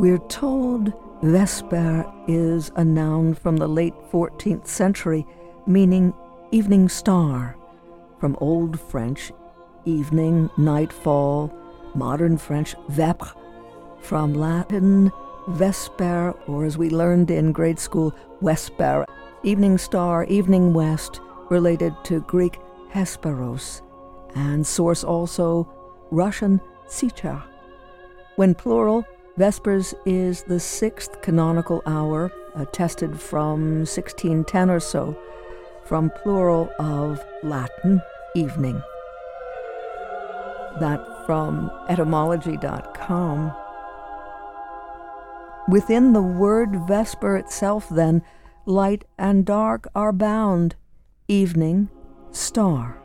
We're told Vesper is a noun from the late 14th century, meaning evening star, from Old French, evening, nightfall, modern French, vepre, from Latin, vesper, or as we learned in grade school, vesper, evening star, evening west, related to Greek hesperos, and source also Russian sicha. When plural, Vespers is the sixth canonical hour, uh, attested from 1610 or so, from plural of Latin evening. That from etymology.com. Within the word vesper itself, then, light and dark are bound. Evening, star.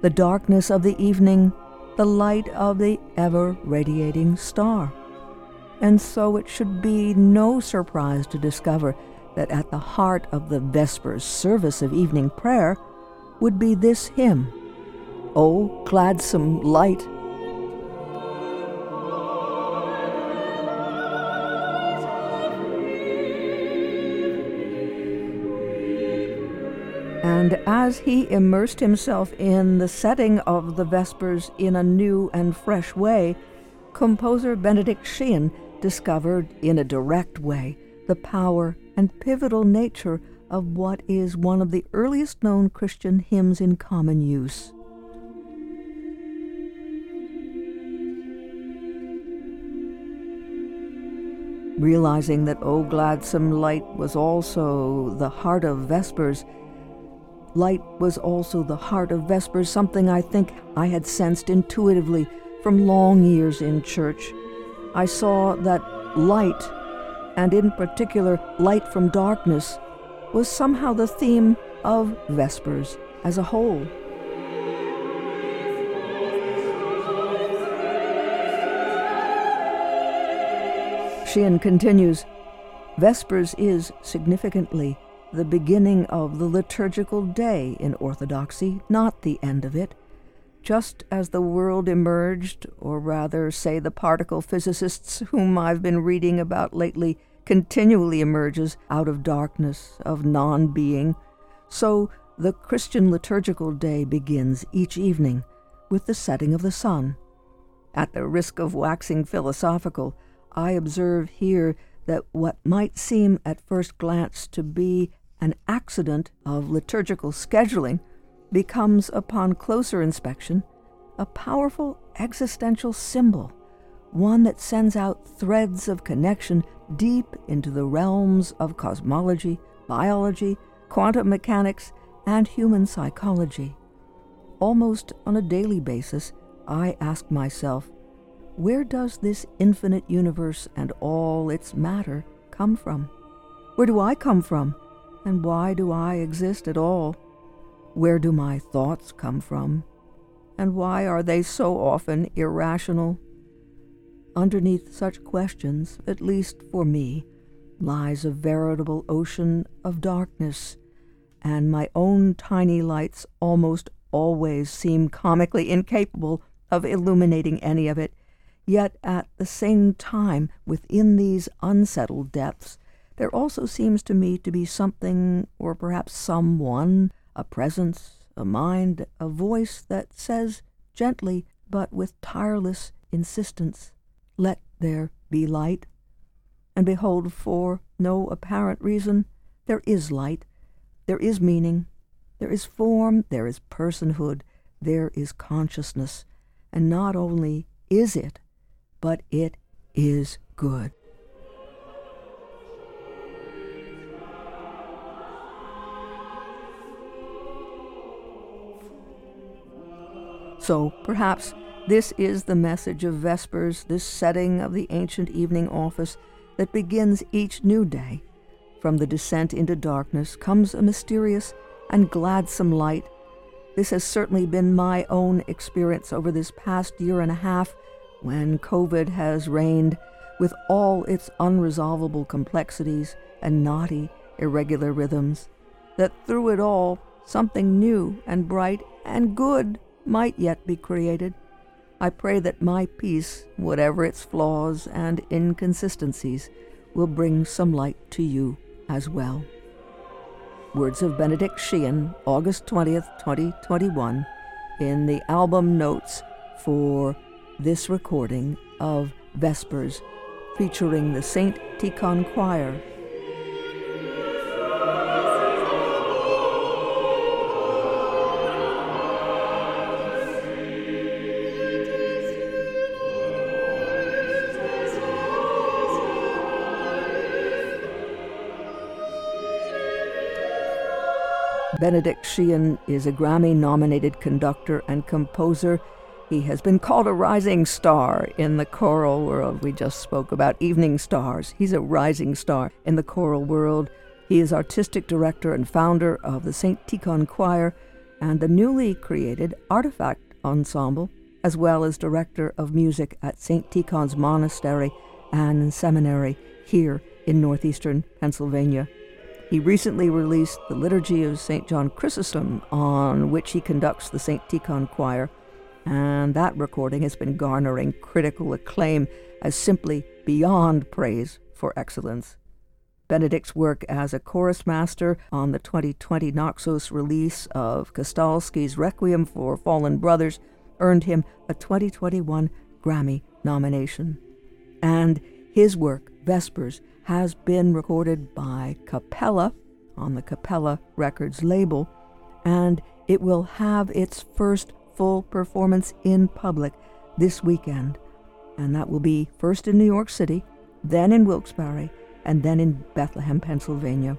The darkness of the evening, the light of the ever radiating star and so it should be no surprise to discover that at the heart of the Vespers service of evening prayer would be this hymn, O gladsome light. And as he immersed himself in the setting of the Vespers in a new and fresh way, composer Benedict Sheehan discovered in a direct way the power and pivotal nature of what is one of the earliest known Christian hymns in common use. Realizing that O Gladsome Light was also the heart of Vespers, light was also the heart of Vespers, something I think I had sensed intuitively from long years in church I saw that light, and in particular light from darkness, was somehow the theme of Vespers as a whole. Sheehan continues Vespers is, significantly, the beginning of the liturgical day in Orthodoxy, not the end of it just as the world emerged, or rather, say, the particle physicists whom I've been reading about lately, continually emerges out of darkness, of non being, so the Christian liturgical day begins each evening with the setting of the sun. At the risk of waxing philosophical, I observe here that what might seem at first glance to be an accident of liturgical scheduling becomes, upon closer inspection, a powerful existential symbol, one that sends out threads of connection deep into the realms of cosmology, biology, quantum mechanics, and human psychology. Almost on a daily basis, I ask myself, where does this infinite universe and all its matter come from? Where do I come from? And why do I exist at all? Where do my thoughts come from? And why are they so often irrational? Underneath such questions, at least for me, lies a veritable ocean of darkness, and my own tiny lights almost always seem comically incapable of illuminating any of it. Yet at the same time, within these unsettled depths, there also seems to me to be something, or perhaps someone, a presence, a mind, a voice that says gently but with tireless insistence, Let there be light. And behold, for no apparent reason, there is light, there is meaning, there is form, there is personhood, there is consciousness, and not only is it, but it is good. So perhaps this is the message of Vespers, this setting of the ancient evening office that begins each new day. From the descent into darkness comes a mysterious and gladsome light. This has certainly been my own experience over this past year and a half when COVID has reigned with all its unresolvable complexities and knotty, irregular rhythms, that through it all, something new and bright and good might yet be created. I pray that my piece, whatever its flaws and inconsistencies, will bring some light to you as well. Words of Benedict Sheehan, August 20th, 2021, in the album notes for this recording of Vespers featuring the St. Tikhon Choir Benedict Sheehan is a Grammy nominated conductor and composer. He has been called a rising star in the choral world. We just spoke about Evening Stars. He's a rising star in the choral world. He is artistic director and founder of the St. Tikhon Choir and the newly created Artifact Ensemble, as well as director of music at St. Tikhon's Monastery and Seminary here in northeastern Pennsylvania. He recently released the Liturgy of St. John Chrysostom, on which he conducts the St. Tikhon Choir, and that recording has been garnering critical acclaim as simply beyond praise for excellence. Benedict's work as a chorus master on the 2020 Naxos release of Kastalsky's Requiem for Fallen Brothers earned him a 2021 Grammy nomination. And his work, Vespers, has been recorded by Cappella on the Cappella Records label, and it will have its first full performance in public this weekend. And that will be first in New York City, then in Wilkes-Barre, and then in Bethlehem, Pennsylvania.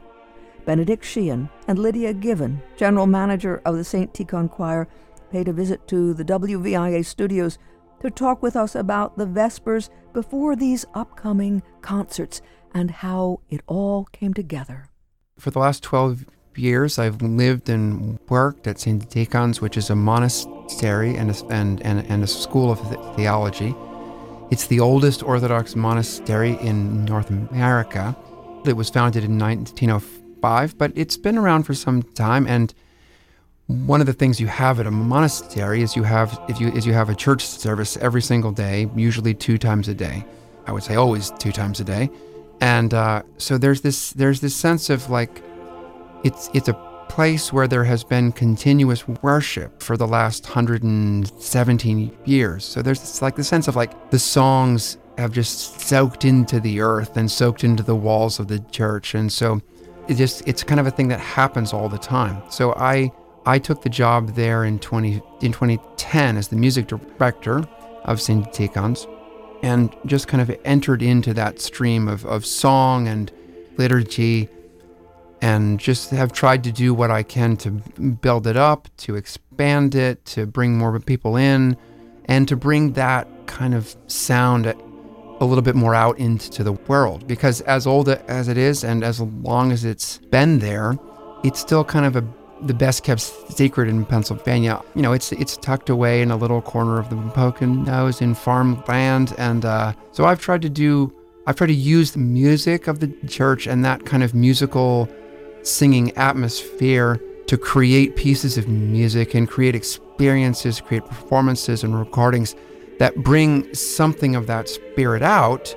Benedict Sheehan and Lydia Given, general manager of the St. Tikhon Choir, paid a visit to the WVIA studios to talk with us about the Vespers before these upcoming concerts and how it all came together. For the last 12 years, I've lived and worked at St. Tikhon's, which is a monastery and a, and, and, and a school of theology. It's the oldest Orthodox monastery in North America. It was founded in 1905, but it's been around for some time. And one of the things you have at a monastery is you have if you is you have a church service every single day, usually two times a day. I would say always two times a day and uh, so there's this there's this sense of like it's it's a place where there has been continuous worship for the last 117 years. So there's this, like the sense of like the songs have just soaked into the earth and soaked into the walls of the church, and so it just it's kind of a thing that happens all the time. So I I took the job there in 20 in 2010 as the music director of St. Tikhon's and just kind of entered into that stream of, of song and liturgy and just have tried to do what I can to build it up, to expand it, to bring more people in, and to bring that kind of sound a little bit more out into the world. Because as old as it is, and as long as it's been there, it's still kind of a the best kept secret in Pennsylvania. You know, it's it's tucked away in a little corner of the Poconos in farmland, and uh, so I've tried to do. I've tried to use the music of the church and that kind of musical singing atmosphere to create pieces of music and create experiences, create performances and recordings that bring something of that spirit out,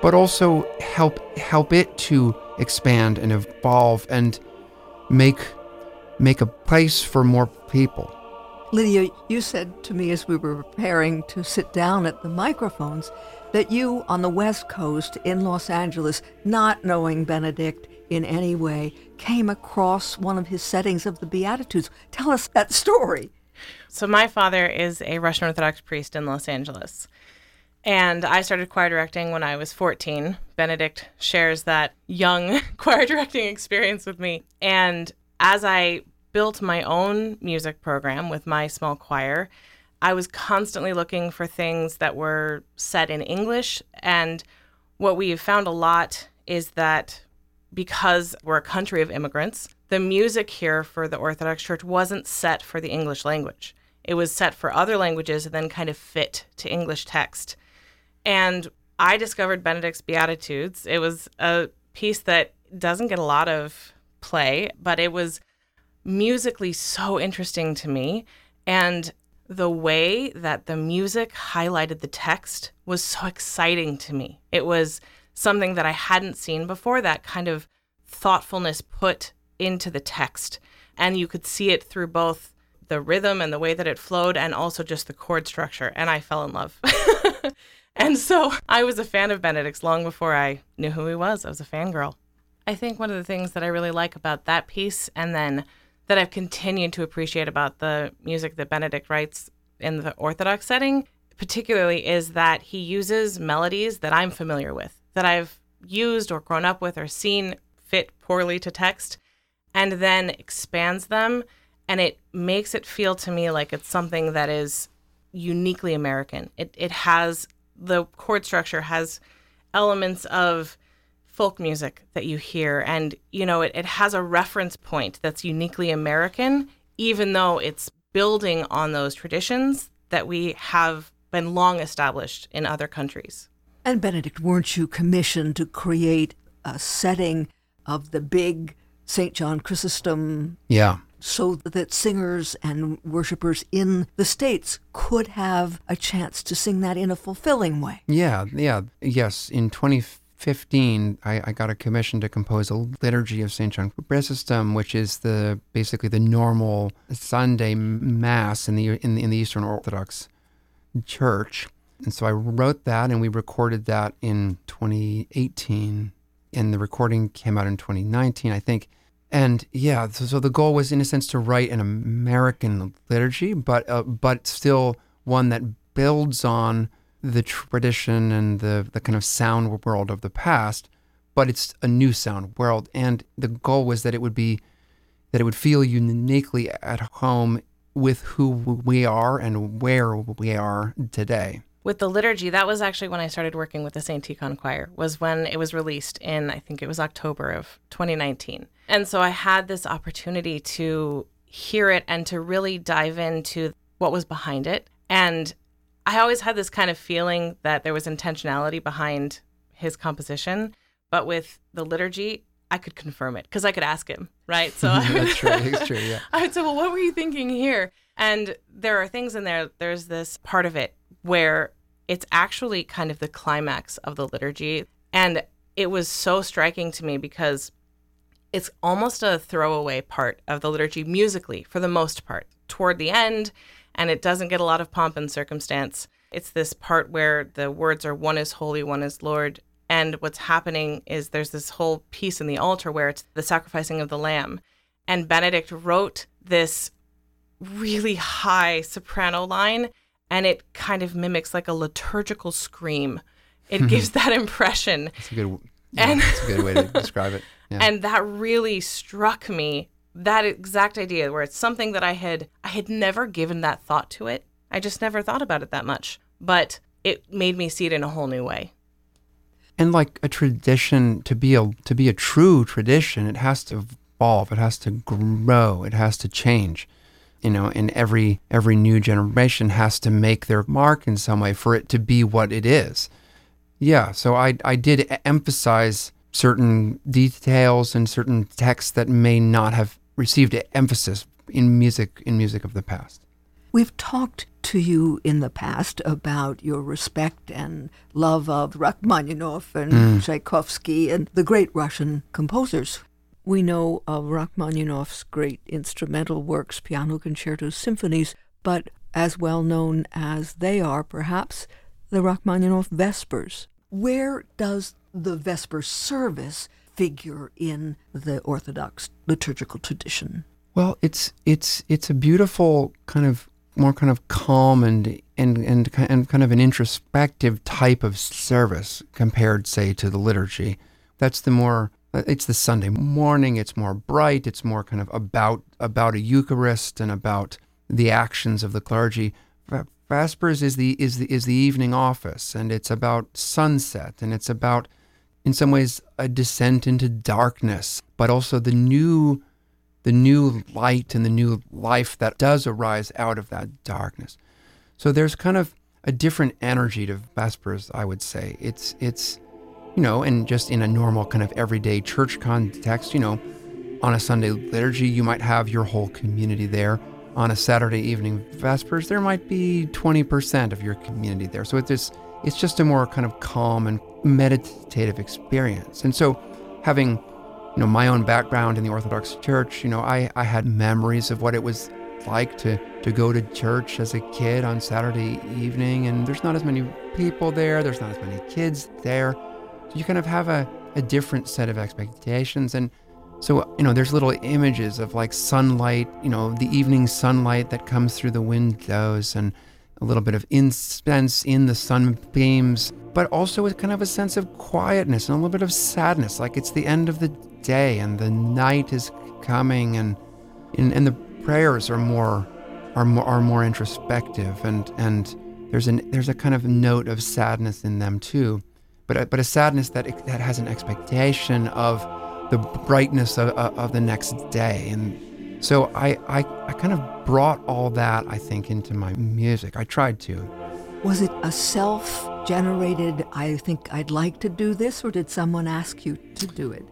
but also help help it to expand and evolve and make make a place for more people. Lydia, you said to me as we were preparing to sit down at the microphones that you on the West Coast in Los Angeles, not knowing Benedict in any way, came across one of his settings of the Beatitudes. Tell us that story. So, my father is a Russian Orthodox priest in Los Angeles. And I started choir directing when I was 14. Benedict shares that young choir directing experience with me. And as I built my own music program with my small choir, I was constantly looking for things that were set in English. And what we have found a lot is that because we're a country of immigrants, the music here for the Orthodox Church wasn't set for the English language. It was set for other languages and then kind of fit to English text. And I discovered Benedict's Beatitudes. It was a piece that doesn't get a lot of play, but it was musically so interesting to me. And the way that the music highlighted the text was so exciting to me. It was something that I hadn't seen before, that kind of thoughtfulness put into the text. And you could see it through both the rhythm and the way that it flowed, and also just the chord structure. And I fell in love. and so I was a fan of Benedict's long before I knew who he was. I was a fangirl. I think one of the things that I really like about that piece, and then that I've continued to appreciate about the music that Benedict writes in the Orthodox setting, particularly, is that he uses melodies that I'm familiar with, that I've used or grown up with or seen fit poorly to text, and then expands them. And it makes it feel to me like it's something that is uniquely American. It, it has the chord structure has elements of folk music that you hear. And you know it, it has a reference point that's uniquely american even though it's building on those traditions that we have been long established in other countries. And benedict weren't you commissioned to create a setting of the big st john chrysostom? Yeah. So that singers and worshipers in the states could have a chance to sing that in a fulfilling way. Yeah yeah yes in 20 15, I, I, got a commission to compose a liturgy of St. John Chrysostom, which is the basically the normal Sunday mass in the in in the Eastern Orthodox Church. And so I wrote that, and we recorded that in 2018, and the recording came out in 2019, I think. And yeah, so, so the goal was, in a sense, to write an American liturgy, but uh, but still one that builds on the tradition and the, the kind of sound world of the past, but it's a new sound world. And the goal was that it would be that it would feel uniquely at home with who we are and where we are today. With the liturgy, that was actually when I started working with the St. Tikhon Choir, was when it was released in, I think it was October of 2019. And so I had this opportunity to hear it and to really dive into what was behind it. And I always had this kind of feeling that there was intentionality behind his composition, but with the liturgy, I could confirm it because I could ask him, right? So that's true. That's true. Yeah. I would say, "Well, what were you thinking here?" And there are things in there. There's this part of it where it's actually kind of the climax of the liturgy, and it was so striking to me because it's almost a throwaway part of the liturgy musically for the most part. Toward the end, and it doesn't get a lot of pomp and circumstance. It's this part where the words are one is holy, one is Lord. And what's happening is there's this whole piece in the altar where it's the sacrificing of the lamb. And Benedict wrote this really high soprano line, and it kind of mimics like a liturgical scream. It gives that impression. That's a good, yeah, and, that's a good way to describe it. Yeah. And that really struck me that exact idea where it's something that I had I had never given that thought to it. I just never thought about it that much. But it made me see it in a whole new way. And like a tradition to be a to be a true tradition, it has to evolve, it has to grow, it has to change. You know, and every every new generation has to make their mark in some way for it to be what it is. Yeah, so I I did emphasize certain details and certain texts that may not have received emphasis in music in music of the past. We've talked to you in the past about your respect and love of Rachmaninoff and mm. Tchaikovsky and the great Russian composers. We know of Rachmaninoff's great instrumental works, piano concertos, symphonies, but as well known as they are, perhaps, the Rachmaninoff Vespers. Where does the Vesper service figure in the Orthodox liturgical tradition? Well, it's it's it's a beautiful kind of more kind of calm and and and and kind of an introspective type of service compared, say, to the liturgy. That's the more it's the Sunday morning. It's more bright. It's more kind of about about a Eucharist and about the actions of the clergy. Vespers is the is the is the evening office, and it's about sunset, and it's about in some ways a descent into darkness, but also the new the new light and the new life that does arise out of that darkness. So there's kind of a different energy to Vespers, I would say. It's it's you know, and just in a normal kind of everyday church context, you know, on a Sunday liturgy, you might have your whole community there. on a Saturday evening Vespers, there might be 20% of your community there. So it's it's just a more kind of calm and meditative experience. And so having you know my own background in the Orthodox Church, you know, I, I had memories of what it was like to, to go to church as a kid on Saturday evening and there's not as many people there, there's not as many kids there. So you kind of have a, a different set of expectations and so, you know, there's little images of like sunlight, you know, the evening sunlight that comes through the windows and a little bit of incense in the sunbeams, but also with kind of a sense of quietness and a little bit of sadness, like it's the end of the day and the night is coming and and, and the prayers are more are more are more introspective and and there's an there's a kind of note of sadness in them too, but a, but a sadness that that has an expectation of the brightness of, of the next day. And so I, I, I kind of brought all that, I think, into my music. I tried to. Was it a self generated, I think I'd like to do this, or did someone ask you to do it?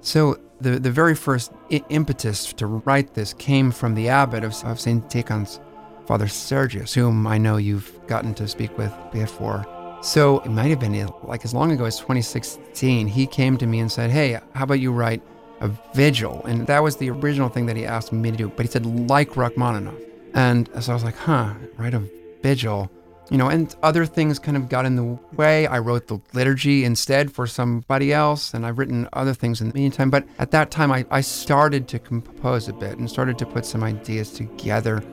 So the, the very first I- impetus to write this came from the abbot of, of St. Tikhon's, Father Sergius, whom I know you've gotten to speak with before. So it might have been like as long ago as 2016. He came to me and said, Hey, how about you write a vigil? And that was the original thing that he asked me to do. But he said, like Rachmaninoff. And so I was like, Huh, write a vigil. You know, and other things kind of got in the way. I wrote the liturgy instead for somebody else, and I've written other things in the meantime. But at that time, I, I started to compose a bit and started to put some ideas together.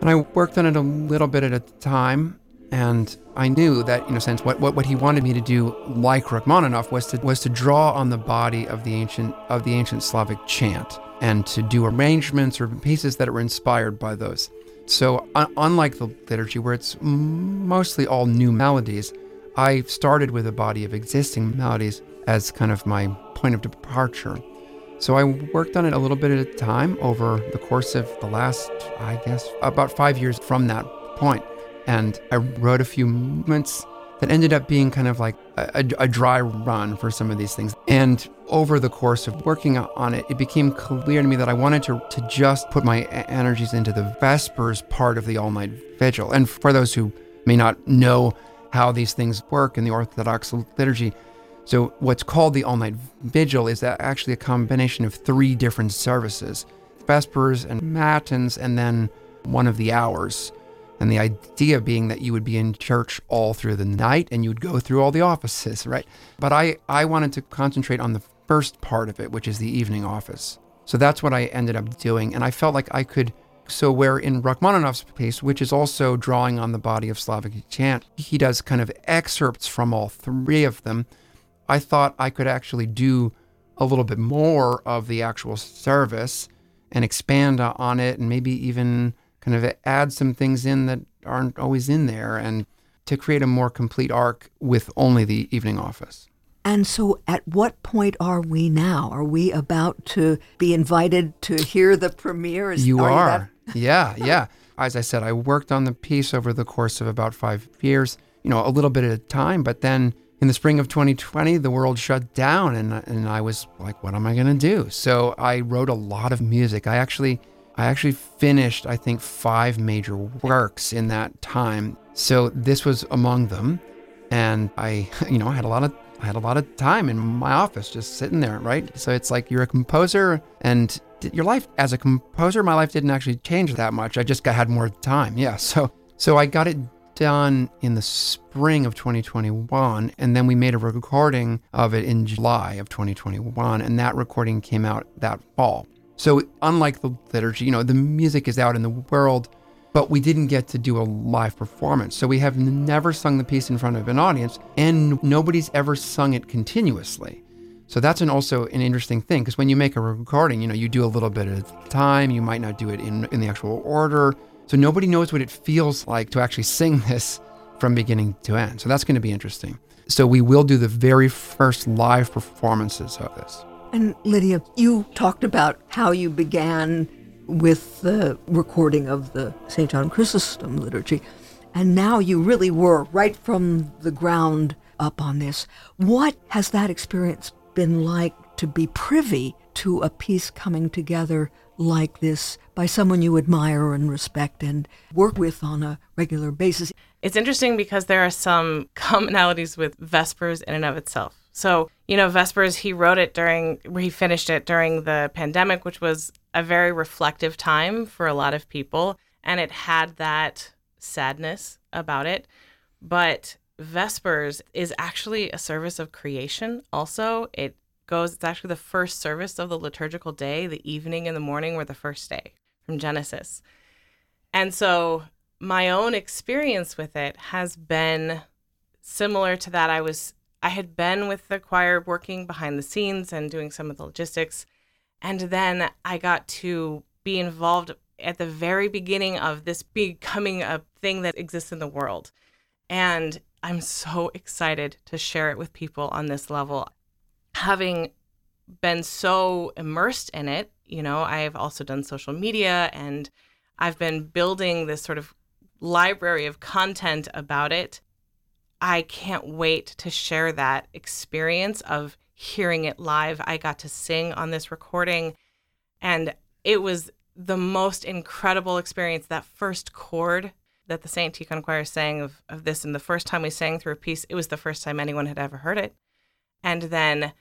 And I worked on it a little bit at a time. And I knew that, in a sense, what, what, what he wanted me to do, like Rachmaninoff, was to was to draw on the body of the ancient of the ancient Slavic chant and to do arrangements or pieces that were inspired by those. So, un- unlike the liturgy, where it's mostly all new melodies, I started with a body of existing melodies as kind of my point of departure. So I worked on it a little bit at a time over the course of the last, I guess, about five years from that point and I wrote a few movements that ended up being kind of like a, a, dry run for some of these things. And over the course of working on it, it became clear to me that I wanted to, to just put my energies into the Vespers part of the all night vigil. And for those who may not know how these things work in the Orthodox liturgy, so what's called the all night vigil is actually a combination of three different services Vespers and Matins, and then one of the hours. And the idea being that you would be in church all through the night and you would go through all the offices, right? But I, I wanted to concentrate on the first part of it, which is the evening office. So that's what I ended up doing. And I felt like I could. So, where in Rachmaninoff's piece, which is also drawing on the body of Slavic chant, he does kind of excerpts from all three of them. I thought I could actually do a little bit more of the actual service and expand on it and maybe even kind of add some things in that aren't always in there and to create a more complete arc with only the evening office. And so, at what point are we now? Are we about to be invited to hear the premiere? Is, you are. are. yeah, yeah. As I said, I worked on the piece over the course of about five years, you know, a little bit at a time. But then in the spring of 2020, the world shut down, and, and I was like, what am I going to do? So I wrote a lot of music. I actually I actually finished, I think, five major works in that time. So this was among them. And I, you know, I had a lot of I had a lot of time in my office just sitting there, right? So it's like you're a composer and your life as a composer, my life didn't actually change that much. I just got, had more time. Yeah. So so I got it done in the spring of 2021 and then we made a recording of it in July of 2021 and that recording came out that fall. So, unlike the liturgy, you know, the music is out in the world, but we didn't get to do a live performance. So, we have never sung the piece in front of an audience, and nobody's ever sung it continuously. So, that's an also an interesting thing because when you make a recording, you know, you do a little bit at a time, you might not do it in, in the actual order. So, nobody knows what it feels like to actually sing this from beginning to end. So, that's going to be interesting. So, we will do the very first live performances of this. And Lydia, you talked about how you began with the recording of the St. John Chrysostom liturgy, and now you really were right from the ground up on this. What has that experience been like to be privy to a piece coming together like this by someone you admire and respect and work with on a regular basis. It's interesting because there are some commonalities with Vespers in and of itself. So, you know, Vespers, he wrote it during, he finished it during the pandemic, which was a very reflective time for a lot of people. And it had that sadness about it. But Vespers is actually a service of creation, also. It goes, it's actually the first service of the liturgical day. The evening and the morning were the first day from Genesis. And so my own experience with it has been similar to that. I was, I had been with the choir working behind the scenes and doing some of the logistics. And then I got to be involved at the very beginning of this becoming a thing that exists in the world. And I'm so excited to share it with people on this level. Having been so immersed in it, you know, I've also done social media and I've been building this sort of library of content about it. I can't wait to share that experience of hearing it live. I got to sing on this recording and it was the most incredible experience. That first chord that the St. Tikhon Choir sang of, of this, and the first time we sang through a piece, it was the first time anyone had ever heard it. And then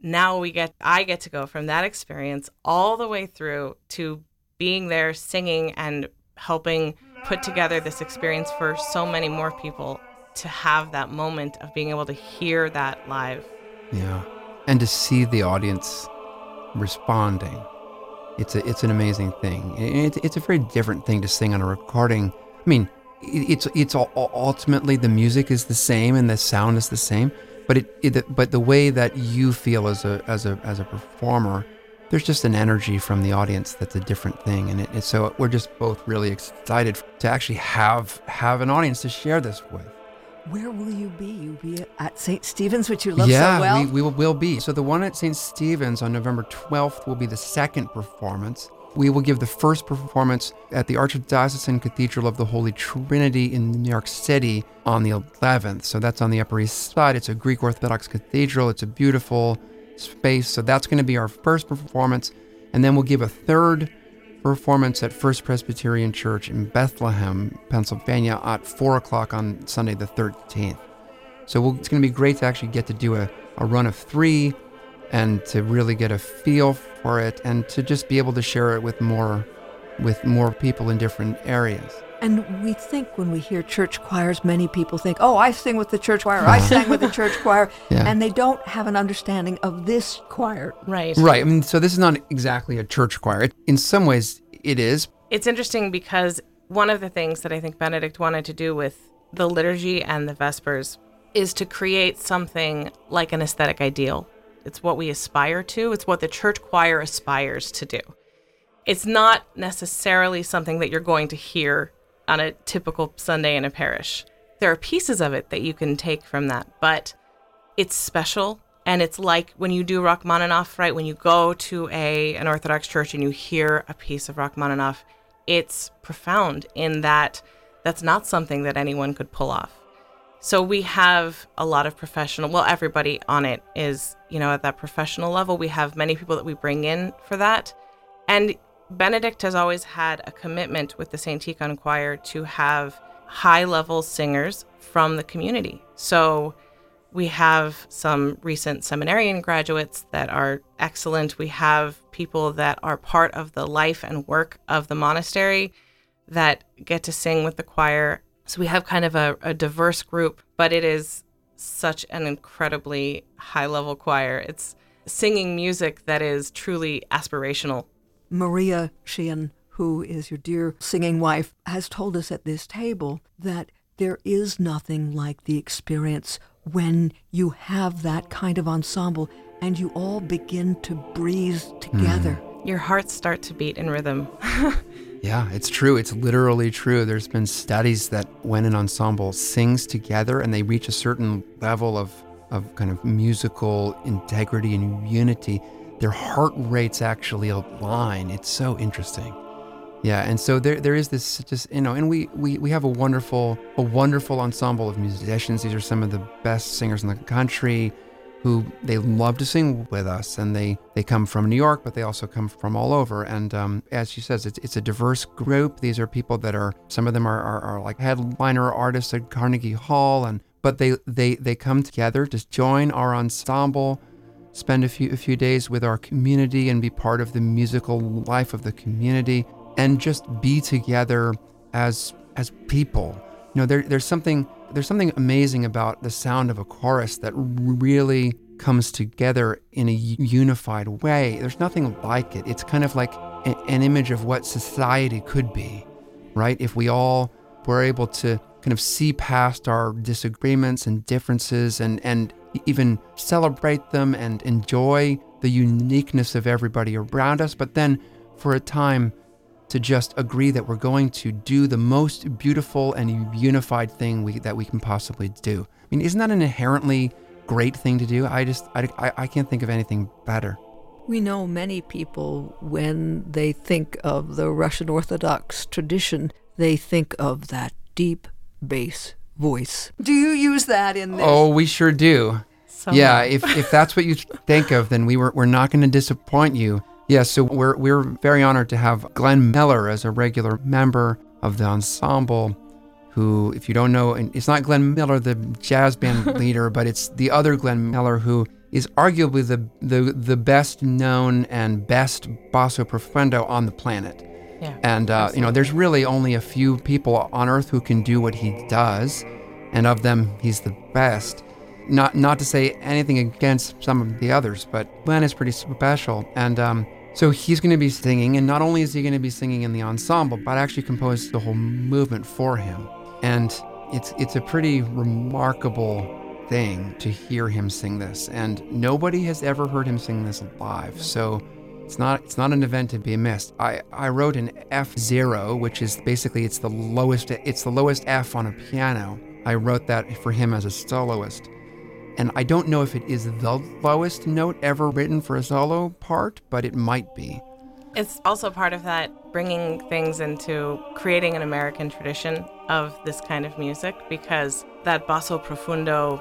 now we get, I get to go from that experience all the way through to being there singing and helping put together this experience for so many more people to have that moment of being able to hear that live. Yeah. And to see the audience responding it's a it's an amazing thing. It's it's a very different thing to sing on a recording. I mean, it's it's ultimately the music is the same and the sound is the same, but it, it but the way that you feel as a as a as a performer, there's just an energy from the audience that's a different thing, and it, so we're just both really excited to actually have have an audience to share this with. Where will you be? You'll be at St. Stephen's, which you love yeah, so well? we, we will, will be. So the one at St. Stephen's on November 12th will be the second performance. We will give the first performance at the Archdiocesan Cathedral of the Holy Trinity in New York City on the 11th. So that's on the Upper East Side. It's a Greek Orthodox cathedral. It's a beautiful space. So that's going to be our first performance. And then we'll give a third performance at First Presbyterian Church in Bethlehem, Pennsylvania at 4 o'clock on Sunday the 13th. So we'll, it's going to be great to actually get to do a, a run of three and to really get a feel for it and to just be able to share it with more with more people in different areas. And we think when we hear church choirs, many people think, oh, I sing with the church choir, I sang with the church choir. Yeah. And they don't have an understanding of this choir. Right. Right. I mean, so this is not exactly a church choir. It, in some ways, it is. It's interesting because one of the things that I think Benedict wanted to do with the liturgy and the Vespers is to create something like an aesthetic ideal. It's what we aspire to, it's what the church choir aspires to do. It's not necessarily something that you're going to hear on a typical Sunday in a parish. There are pieces of it that you can take from that, but it's special and it's like when you do Rachmaninoff, right? When you go to a an Orthodox church and you hear a piece of Rachmaninoff, it's profound in that that's not something that anyone could pull off. So we have a lot of professional, well, everybody on it is, you know, at that professional level. We have many people that we bring in for that. And Benedict has always had a commitment with the St. Tikhon Choir to have high level singers from the community. So we have some recent seminarian graduates that are excellent. We have people that are part of the life and work of the monastery that get to sing with the choir. So we have kind of a, a diverse group, but it is such an incredibly high level choir. It's singing music that is truly aspirational Maria Sheehan, who is your dear singing wife, has told us at this table that there is nothing like the experience when you have that kind of ensemble and you all begin to breathe together. Mm. Your hearts start to beat in rhythm. yeah, it's true. It's literally true. There's been studies that when an ensemble sings together and they reach a certain level of, of kind of musical integrity and unity, their heart rates actually align. It's so interesting. Yeah, and so there there is this just you know, and we, we we have a wonderful a wonderful ensemble of musicians. These are some of the best singers in the country who they love to sing with us, and they they come from New York, but they also come from all over. And um, as she says, it's it's a diverse group. These are people that are some of them are, are, are like headliner artists at Carnegie Hall, and but they they they come together to join our ensemble, spend a few a few days with our community, and be part of the musical life of the community, and just be together as as people. You know, there, there's something there's something amazing about the sound of a chorus that really comes together in a unified way. There's nothing like it. It's kind of like a, an image of what society could be, right? If we all were able to kind of see past our disagreements and differences and, and even celebrate them and enjoy the uniqueness of everybody around us, but then for a time to just agree that we're going to do the most beautiful and unified thing we, that we can possibly do. I mean, isn't that an inherently great thing to do? I just, I, I can't think of anything better. We know many people, when they think of the Russian Orthodox tradition, they think of that deep bass voice. Do you use that in this? Oh, we sure do. So yeah, if, if that's what you think of, then we were, we're not going to disappoint you. Yeah, so we're, we're very honored to have Glenn Miller as a regular member of the ensemble. Who, if you don't know, and it's not Glenn Miller, the jazz band leader, but it's the other Glenn Miller who is arguably the, the, the best known and best basso profundo on the planet. Yeah, and, uh, you know, there's really only a few people on earth who can do what he does. And of them, he's the best. Not, not to say anything against some of the others, but Glenn is pretty special. And um, so he's going to be singing, and not only is he going to be singing in the ensemble, but I actually composed the whole movement for him. And it's it's a pretty remarkable thing to hear him sing this, and nobody has ever heard him sing this live. So it's not it's not an event to be missed. I, I wrote an F zero, which is basically it's the lowest it's the lowest F on a piano. I wrote that for him as a soloist. And I don't know if it is the lowest note ever written for a solo part, but it might be. It's also part of that bringing things into creating an American tradition of this kind of music because that basso profundo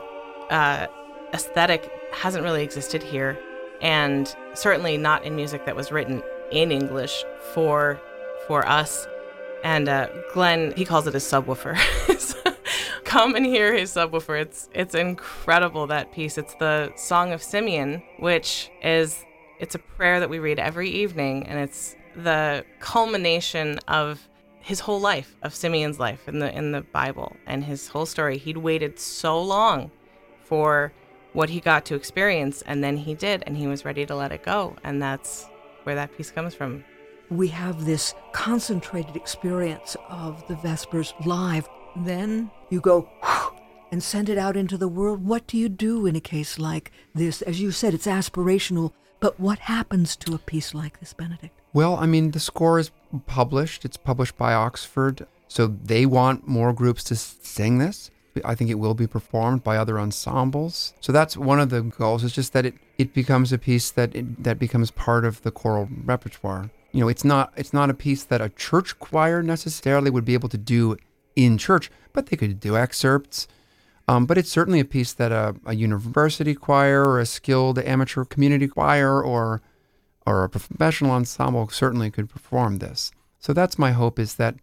uh, aesthetic hasn't really existed here, and certainly not in music that was written in English for for us. And uh, Glenn, he calls it a subwoofer. come and hear his subwoofer. It's it's incredible that piece. It's the Song of Simeon, which is it's a prayer that we read every evening, and it's the culmination of his whole life, of Simeon's life in the in the Bible and his whole story. He'd waited so long for what he got to experience, and then he did, and he was ready to let it go, and that's where that piece comes from. We have this concentrated experience of the Vespers live then you go and send it out into the world. What do you do in a case like this? As you said, it's aspirational, but what happens to a piece like this, Benedict? Well, I mean, the score is published. It's published by Oxford, so they want more groups to sing this. I think it will be performed by other ensembles. So that's one of the goals. It's just that it, it becomes a piece that it, that becomes part of the choral repertoire. You know, it's not it's not a piece that a church choir necessarily would be able to do in church, but they could do excerpts. Um, but it's certainly a piece that a, a, university choir or a skilled amateur community choir or or a professional ensemble certainly could perform this. So that's my hope is that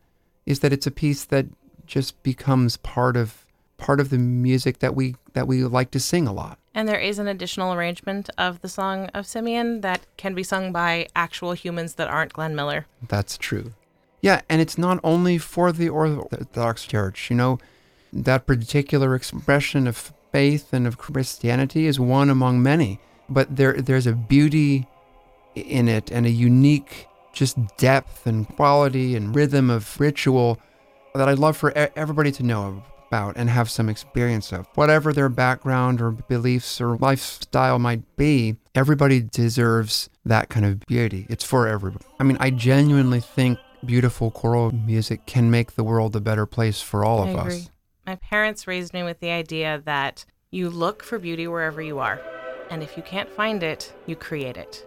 is that it's a piece that just becomes part of part of the music that we that we like to sing a lot. And there is an additional arrangement of the song of Simeon that can be sung by actual humans that aren't Glenn Miller. That's true. Yeah, and it's not only for the Orthodox Church. You know, that particular expression of faith and of Christianity is one among many. But there, there's a beauty in it and a unique just depth and quality and rhythm of ritual that I'd love for everybody to know about and have some experience of. Whatever their background or beliefs or lifestyle might be, everybody deserves that kind of beauty. It's for everybody. I mean, I genuinely think beautiful choral music can make the world a better place for all of us. My parents raised me with the idea that you look for beauty wherever you are. And if you can't find it, you create it.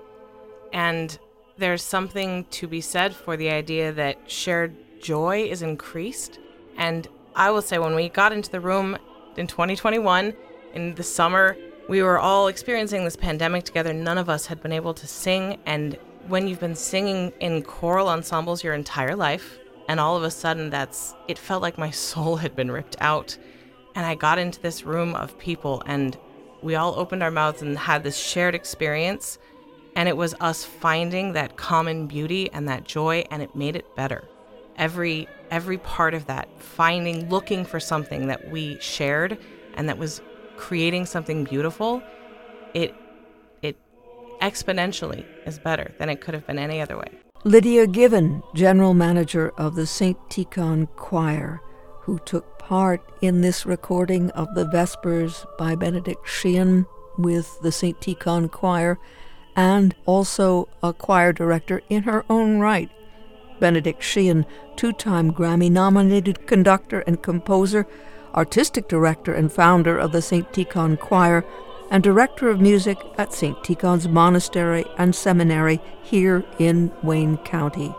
And there's something to be said for the idea that shared joy is increased. And I will say, when we got into the room in 2021, in the summer, we were all experiencing this pandemic together. None of us had been able to sing. And when you've been singing in choral ensembles your entire life, and all of a sudden that's, it felt like my soul had been ripped out. And I got into this room of people, and we all opened our mouths and had this shared experience. And it was us finding that common beauty and that joy, and it made it better. Every every part of that, finding, looking for something that we shared and that was creating something beautiful, it it exponentially is better than it could have been any other way. Lydia Given, general manager of the St. Tikhon Choir, who took part in this recording of the Vespers by Benedict Sheehan with the St. Tikhon Choir, and also a choir director in her own right. Benedict Sheehan, two time Grammy nominated conductor and composer, artistic director and founder of the St. Tikhon Choir, and director of music at St. Tikhon's Monastery and Seminary here in Wayne County.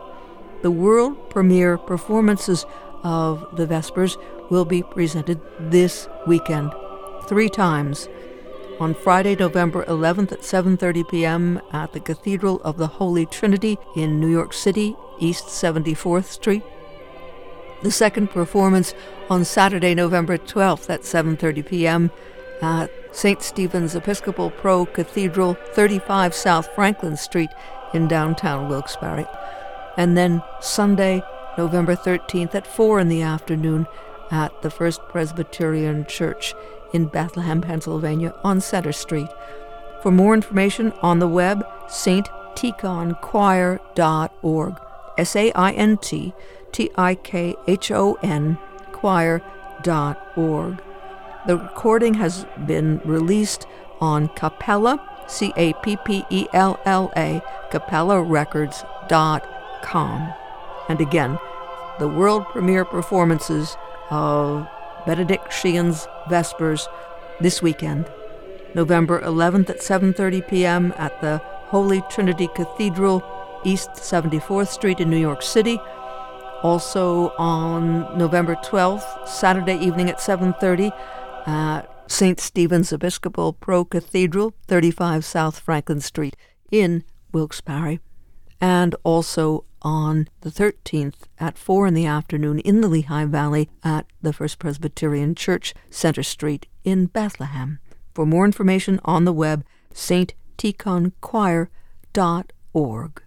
The world premiere performances of the Vespers will be presented this weekend, three times. On Friday, November 11th at 7:30 p.m. at the Cathedral of the Holy Trinity in New York City, East 74th Street. The second performance on Saturday, November 12th at 7:30 p.m. at St. Stephen's Episcopal Pro Cathedral, 35 South Franklin Street in downtown Wilkes-Barre. And then Sunday, November 13th at 4 in the afternoon at the First Presbyterian Church in Bethlehem, Pennsylvania on Center Street. For more information on the web, sttikhonchoir.org. S A I N T T I K H O N choir.org. The recording has been released on Cappella C A P P E L L A, cappellarecords.com. And again, the world premiere performances of Benedict Sheehan's Vespers this weekend, November 11th at 7:30 p.m. at the Holy Trinity Cathedral, East 74th Street in New York City. Also on November 12th, Saturday evening at 7:30 at St. Stephen's Episcopal Pro Cathedral, 35 South Franklin Street in Wilkes-Barre. And also on the 13th at 4 in the afternoon in the Lehigh Valley at the First Presbyterian Church, Center Street in Bethlehem. For more information on the web, sttikhonchoir.org.